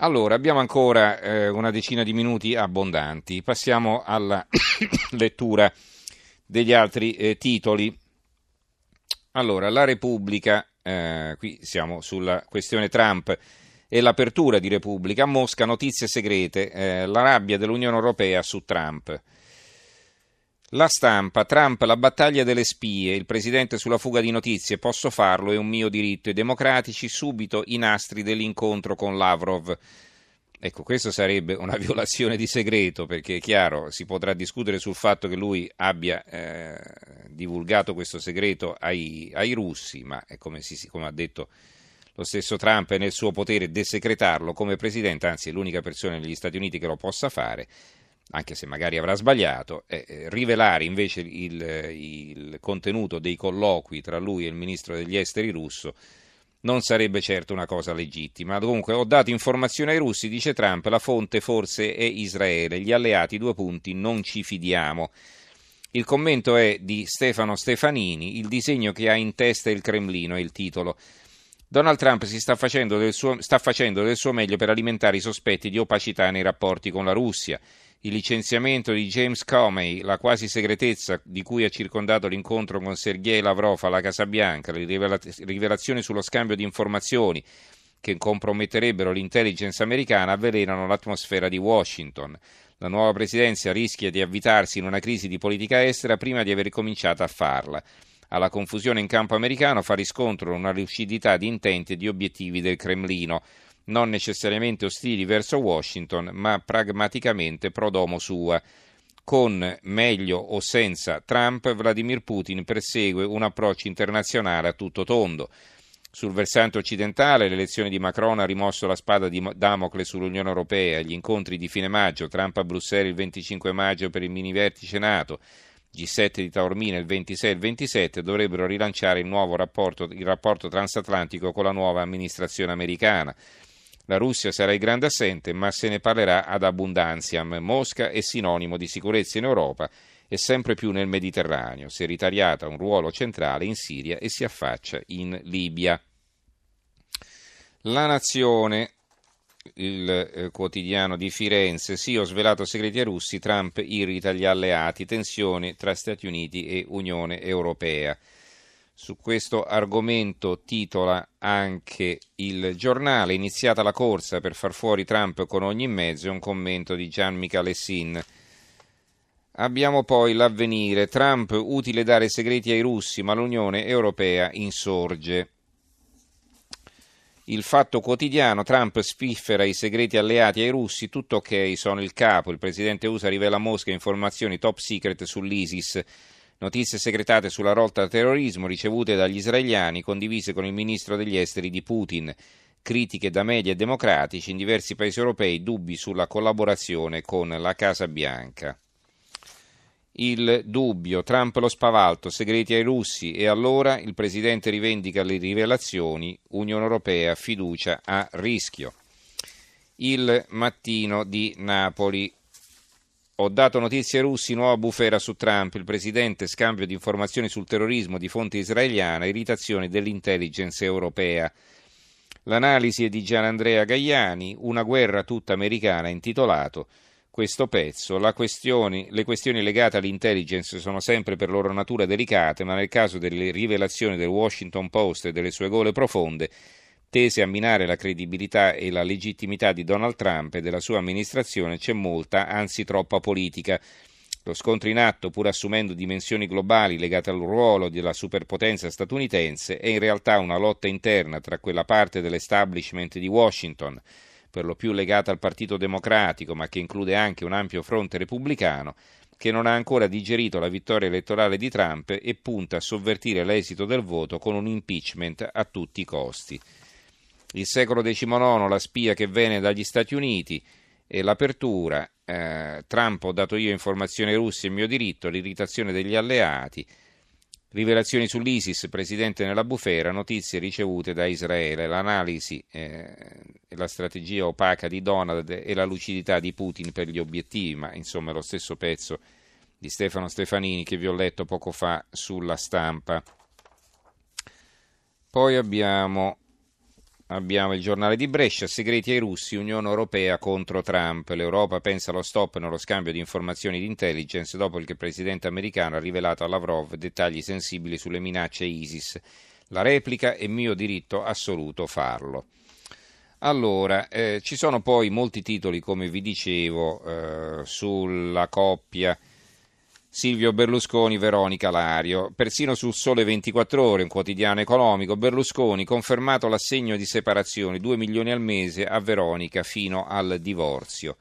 Allora, abbiamo ancora eh, una decina di minuti abbondanti. Passiamo alla lettura degli altri eh, titoli. Allora, la Repubblica, eh, qui siamo sulla questione Trump e l'apertura di Repubblica. Mosca notizie segrete, eh, la rabbia dell'Unione Europea su Trump. La stampa, Trump, la battaglia delle spie, il presidente sulla fuga di notizie, posso farlo, è un mio diritto, i democratici subito i nastri dell'incontro con Lavrov. Ecco, questo sarebbe una violazione di segreto, perché è chiaro, si potrà discutere sul fatto che lui abbia eh, divulgato questo segreto ai, ai russi, ma è come, si, come ha detto lo stesso Trump è nel suo potere desecretarlo come presidente, anzi è l'unica persona negli Stati Uniti che lo possa fare anche se magari avrà sbagliato, eh, rivelare invece il, il, contenuto dei colloqui tra lui e il ministro degli esteri russo non sarebbe certo una cosa legittima. Comunque ho dato informazioni ai russi, dice Trump, la fonte forse è Israele, gli alleati due punti non ci fidiamo. Il commento è di Stefano Stefanini, il disegno che ha in testa il Cremlino è il titolo. Donald Trump sta facendo, suo, sta facendo del suo meglio per alimentare i sospetti di opacità nei rapporti con la Russia il licenziamento di James Comey, la quasi segretezza di cui ha circondato l'incontro con Sergei Lavrov alla Casa Bianca, le rivelazioni sullo scambio di informazioni che comprometterebbero l'intelligence americana avvelenano l'atmosfera di Washington. La nuova presidenza rischia di avvitarsi in una crisi di politica estera prima di aver cominciato a farla. Alla confusione in campo americano fa riscontro una lucidità di intenti e di obiettivi del Cremlino non necessariamente ostili verso Washington, ma pragmaticamente pro domo sua. Con meglio o senza Trump, Vladimir Putin persegue un approccio internazionale a tutto tondo. Sul versante occidentale, l'elezione di Macron ha rimosso la spada di Damocle sull'Unione Europea. Gli incontri di fine maggio, Trump a Bruxelles il 25 maggio per il mini vertice NATO, G7 di Taormina il 26 e il 27, dovrebbero rilanciare il nuovo rapporto, il rapporto transatlantico con la nuova amministrazione americana. La Russia sarà il grande assente, ma se ne parlerà ad abbondanziam. Mosca è sinonimo di sicurezza in Europa e sempre più nel Mediterraneo. Si è ritariata un ruolo centrale in Siria e si affaccia in Libia. La Nazione, il eh, quotidiano di Firenze, sì, ho svelato segreti russi, Trump irrita gli alleati, tensioni tra Stati Uniti e Unione Europea. Su questo argomento titola anche il giornale, iniziata la corsa per far fuori Trump con ogni mezzo, un commento di Gian Michalessin. Abbiamo poi l'avvenire, Trump utile dare segreti ai russi, ma l'Unione Europea insorge. Il fatto quotidiano, Trump spiffera i segreti alleati ai russi, tutto ok, sono il capo, il presidente USA rivela a Mosca informazioni top secret sull'ISIS. Notizie segretate sulla rotta terrorismo ricevute dagli israeliani, condivise con il ministro degli esteri di Putin. Critiche da media e democratici in diversi paesi europei, dubbi sulla collaborazione con la Casa Bianca. Il dubbio, Trump lo spavalto, segreti ai russi e allora il presidente rivendica le rivelazioni, Unione Europea, fiducia a rischio. Il mattino di Napoli, ho dato notizie russi, nuova bufera su Trump, il presidente scambio di informazioni sul terrorismo di fonte israeliana, irritazioni dell'intelligence europea. L'analisi è di Gianandrea Gaiani, una guerra tutta americana intitolato questo pezzo. Questione, le questioni legate all'intelligence sono sempre per loro natura delicate, ma nel caso delle rivelazioni del Washington Post e delle sue gole profonde tese a minare la credibilità e la legittimità di Donald Trump e della sua amministrazione c'è molta, anzi troppa politica. Lo scontro in atto, pur assumendo dimensioni globali legate al ruolo della superpotenza statunitense, è in realtà una lotta interna tra quella parte dell'establishment di Washington, per lo più legata al Partito Democratico, ma che include anche un ampio fronte repubblicano, che non ha ancora digerito la vittoria elettorale di Trump e punta a sovvertire l'esito del voto con un impeachment a tutti i costi il secolo XIX, la spia che viene dagli Stati Uniti e l'apertura, eh, Trump ho dato io informazioni russe, il mio diritto, l'irritazione degli alleati, rivelazioni sull'ISIS, presidente nella bufera, notizie ricevute da Israele, l'analisi eh, e la strategia opaca di Donald e la lucidità di Putin per gli obiettivi, ma insomma lo stesso pezzo di Stefano Stefanini che vi ho letto poco fa sulla stampa. Poi abbiamo abbiamo il giornale di Brescia, segreti ai russi, Unione Europea contro Trump. L'Europa pensa allo stop nello scambio di informazioni di intelligence dopo che il presidente americano ha rivelato a Lavrov dettagli sensibili sulle minacce ISIS. La replica è mio diritto assoluto farlo. Allora, eh, ci sono poi molti titoli, come vi dicevo, eh, sulla coppia Silvio Berlusconi, Veronica Lario. Persino sul Sole 24 Ore, un quotidiano economico, Berlusconi confermato l'assegno di separazione, 2 milioni al mese a Veronica fino al divorzio.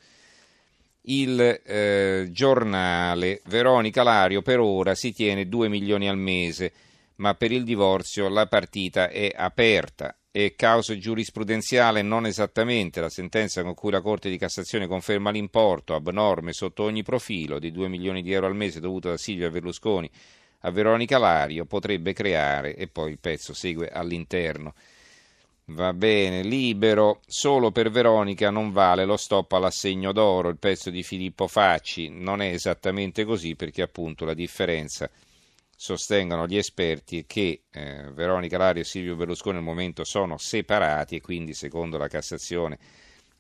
Il eh, giornale Veronica Lario per ora si tiene 2 milioni al mese, ma per il divorzio la partita è aperta e causa giurisprudenziale non esattamente. La sentenza con cui la Corte di Cassazione conferma l'importo abnorme sotto ogni profilo di 2 milioni di euro al mese dovuto da Silvia Berlusconi a Veronica Lario potrebbe creare, e poi il pezzo segue all'interno. Va bene, libero, solo per Veronica non vale lo stop all'assegno d'oro, il pezzo di Filippo Facci. Non è esattamente così perché appunto la differenza sostengono gli esperti che eh, Veronica Lario e Silvio Berlusconi al momento sono separati e quindi secondo la Cassazione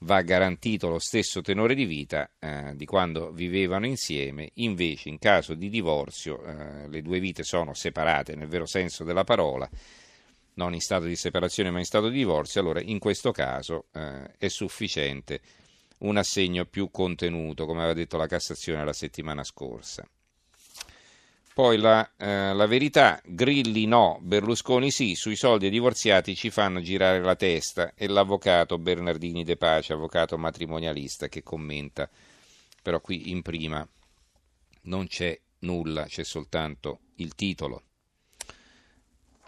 va garantito lo stesso tenore di vita eh, di quando vivevano insieme, invece in caso di divorzio eh, le due vite sono separate nel vero senso della parola, non in stato di separazione ma in stato di divorzio, allora in questo caso eh, è sufficiente un assegno più contenuto, come aveva detto la Cassazione la settimana scorsa. Poi la, eh, la, verità, Grilli no, Berlusconi sì, sui soldi ai divorziati ci fanno girare la testa e l'avvocato Bernardini De Pace, avvocato matrimonialista, che commenta, però qui in prima non c'è nulla, c'è soltanto il titolo.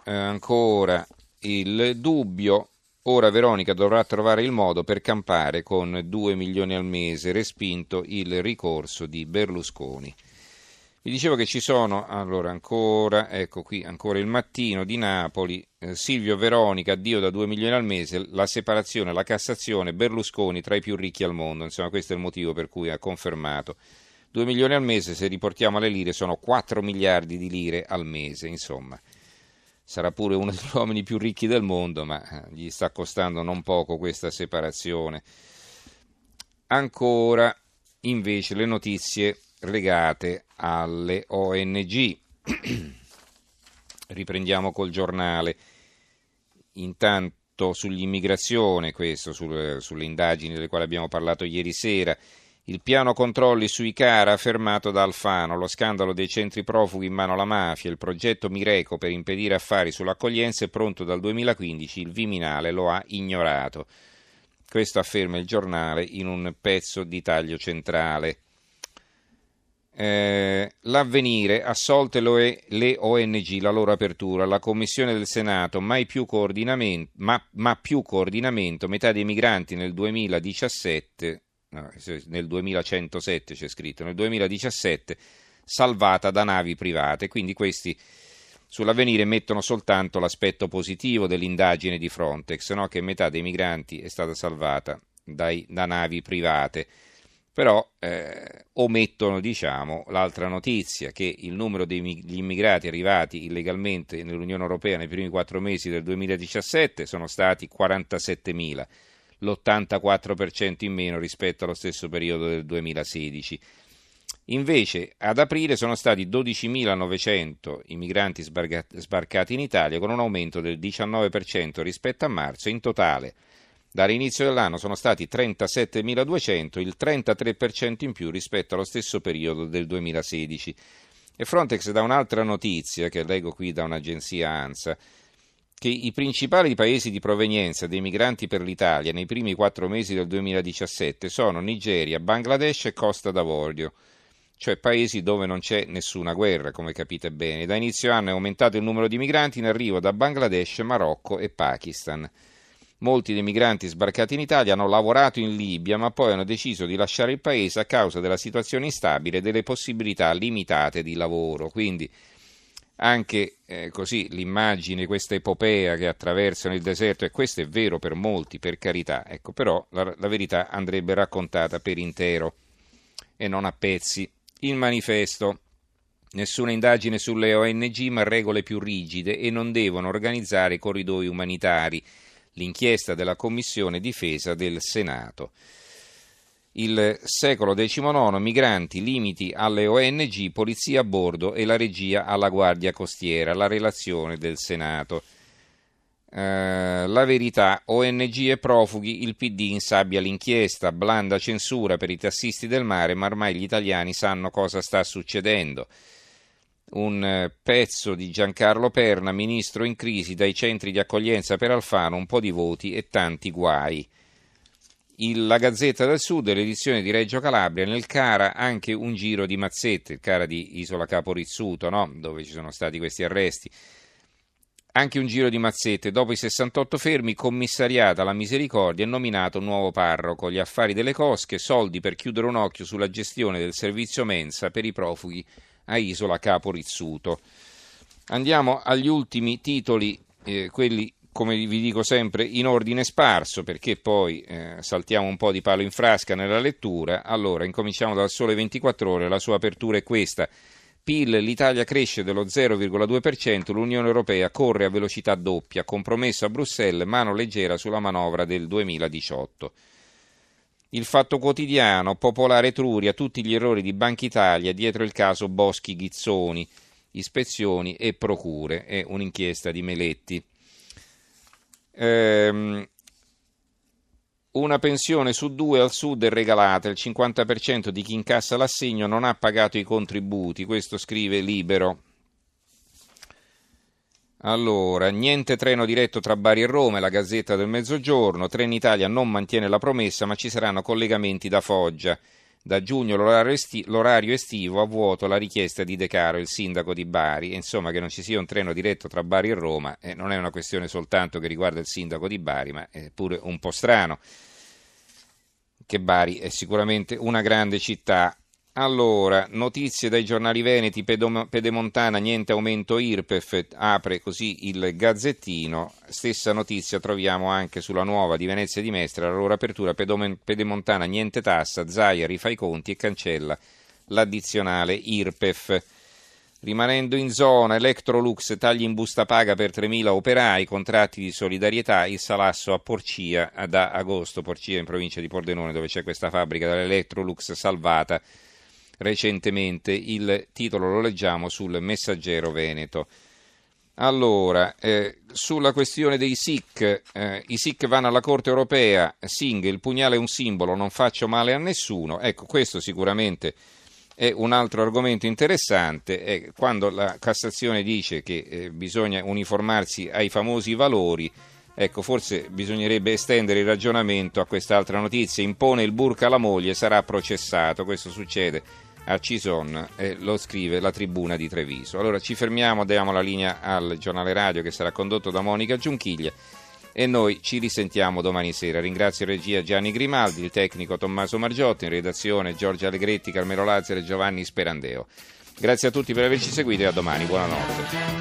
Eh, ancora il dubbio, ora Veronica dovrà trovare il modo per campare con 2 milioni al mese, respinto il ricorso di Berlusconi. Vi dicevo che ci sono, allora ancora, ecco qui, ancora il mattino di Napoli, eh, Silvio Veronica, addio da 2 milioni al mese, la separazione, la Cassazione, Berlusconi tra i più ricchi al mondo, insomma questo è il motivo per cui ha confermato. 2 milioni al mese, se riportiamo alle lire, sono 4 miliardi di lire al mese, insomma. Sarà pure uno degli uomini più ricchi del mondo, ma eh, gli sta costando non poco questa separazione. Ancora, invece, le notizie legate alle ONG. Riprendiamo col giornale. Intanto sull'immigrazione, questo sulle, sulle indagini delle quali abbiamo parlato ieri sera, il piano controlli sui CARA fermato da Alfano, lo scandalo dei centri profughi in mano alla mafia, il progetto Mireco per impedire affari sull'accoglienza è pronto dal 2015, il Viminale lo ha ignorato. Questo afferma il giornale in un pezzo di taglio centrale. Eh, l'avvenire, assolte le ONG, la loro apertura, la Commissione del Senato, mai più coordinamento, ma, ma più coordinamento, metà dei migranti nel 2017, no, nel 2107 c'è scritto, nel 2017 salvata da navi private, quindi questi sull'avvenire mettono soltanto l'aspetto positivo dell'indagine di Frontex, no? che metà dei migranti è stata salvata dai, da navi private però eh, omettono diciamo, l'altra notizia che il numero degli immigrati arrivati illegalmente nell'Unione Europea nei primi quattro mesi del 2017 sono stati 47.000, l'84% in meno rispetto allo stesso periodo del 2016. Invece ad aprile sono stati 12.900 i migranti sbarcati in Italia con un aumento del 19% rispetto a marzo, in totale Dall'inizio dell'anno sono stati 37.200, il 33% in più rispetto allo stesso periodo del 2016. E Frontex dà un'altra notizia che leggo qui da un'agenzia ANSA, che i principali paesi di provenienza dei migranti per l'Italia nei primi quattro mesi del 2017 sono Nigeria, Bangladesh e Costa d'Avorio, cioè paesi dove non c'è nessuna guerra, come capite bene. Da inizio anno è aumentato il numero di migranti in arrivo da Bangladesh, Marocco e Pakistan. Molti dei migranti sbarcati in Italia hanno lavorato in Libia, ma poi hanno deciso di lasciare il paese a causa della situazione instabile e delle possibilità limitate di lavoro. Quindi anche eh, così l'immagine, questa epopea che attraversano il deserto, e questo è vero per molti, per carità, ecco, però la, la verità andrebbe raccontata per intero e non a pezzi. Il manifesto. Nessuna indagine sulle ONG, ma regole più rigide e non devono organizzare corridoi umanitari l'inchiesta della Commissione Difesa del Senato. Il secolo XIX, migranti, limiti alle ONG, polizia a bordo e la regia alla Guardia Costiera, la relazione del Senato. Uh, la verità, ONG e profughi, il PD insabbia l'inchiesta, blanda censura per i tassisti del mare, ma ormai gli italiani sanno cosa sta succedendo. Un uh, pezzo di Giancarlo Perna, ministro in crisi dai centri di accoglienza per Alfano, un po' di voti e tanti guai. Il, la Gazzetta del Sud, l'edizione di Reggio Calabria, nel Cara anche un giro di mazzette, il Cara di Isola Capo Rizzuto, no? dove ci sono stati questi arresti. Anche un giro di mazzette. Dopo i 68 fermi, commissariata la misericordia e nominato nuovo parroco. Gli affari delle cosche, soldi per chiudere un occhio sulla gestione del servizio mensa per i profughi a Isola Capo Rizzuto. Andiamo agli ultimi titoli, eh, quelli come vi dico sempre, in ordine sparso, perché poi eh, saltiamo un po' di palo in frasca nella lettura. Allora, incominciamo dal Sole 24 Ore, la sua apertura è questa. PIL, l'Italia cresce dello 0,2%, l'Unione Europea corre a velocità doppia, compromesso a Bruxelles, mano leggera sulla manovra del 2018. Il Fatto Quotidiano, Popolare Truria, tutti gli errori di Banca Italia dietro il caso Boschi Ghizzoni, ispezioni e procure, è un'inchiesta di Meletti. Ehm, una pensione su due al sud è regalata, il 50% di chi incassa l'assegno non ha pagato i contributi, questo scrive Libero. Allora, niente treno diretto tra Bari e Roma, la Gazzetta del Mezzogiorno, Trenitalia non mantiene la promessa ma ci saranno collegamenti da Foggia. Da giugno l'orario, esti- l'orario estivo a vuoto la richiesta di De Caro, il sindaco di Bari. Insomma, che non ci sia un treno diretto tra Bari e Roma eh, non è una questione soltanto che riguarda il sindaco di Bari, ma è pure un po' strano. Che Bari è sicuramente una grande città. Allora, notizie dai giornali veneti, Pedemontana, niente aumento IRPEF, apre così il Gazzettino, stessa notizia troviamo anche sulla nuova di Venezia di Mestre, la loro apertura, Pedemontana, niente tassa, Zaia rifà i conti e cancella l'addizionale IRPEF. Rimanendo in zona, Electrolux tagli in busta paga per 3.000 operai, contratti di solidarietà, il salasso a Porcia da agosto, Porcia in provincia di Pordenone dove c'è questa fabbrica dell'Electrolux salvata recentemente. Il titolo lo leggiamo sul Messaggero Veneto. Allora, eh, sulla questione dei Sikh, eh, i Sikh vanno alla Corte europea, Singh, il pugnale è un simbolo, non faccio male a nessuno. Ecco, questo sicuramente è un altro argomento interessante. Eh, quando la Cassazione dice che eh, bisogna uniformarsi ai famosi valori, ecco, forse bisognerebbe estendere il ragionamento a quest'altra notizia. Impone il burka alla moglie, sarà processato. Questo succede a Cison e lo scrive la tribuna di Treviso. Allora ci fermiamo, diamo la linea al giornale radio che sarà condotto da Monica Giunchiglia e noi ci risentiamo domani sera. Ringrazio in regia Gianni Grimaldi, il tecnico Tommaso Margiotti, in redazione Giorgia Allegretti, Carmelo Lazzaro e Giovanni Sperandeo. Grazie a tutti per averci seguito e a domani, buonanotte.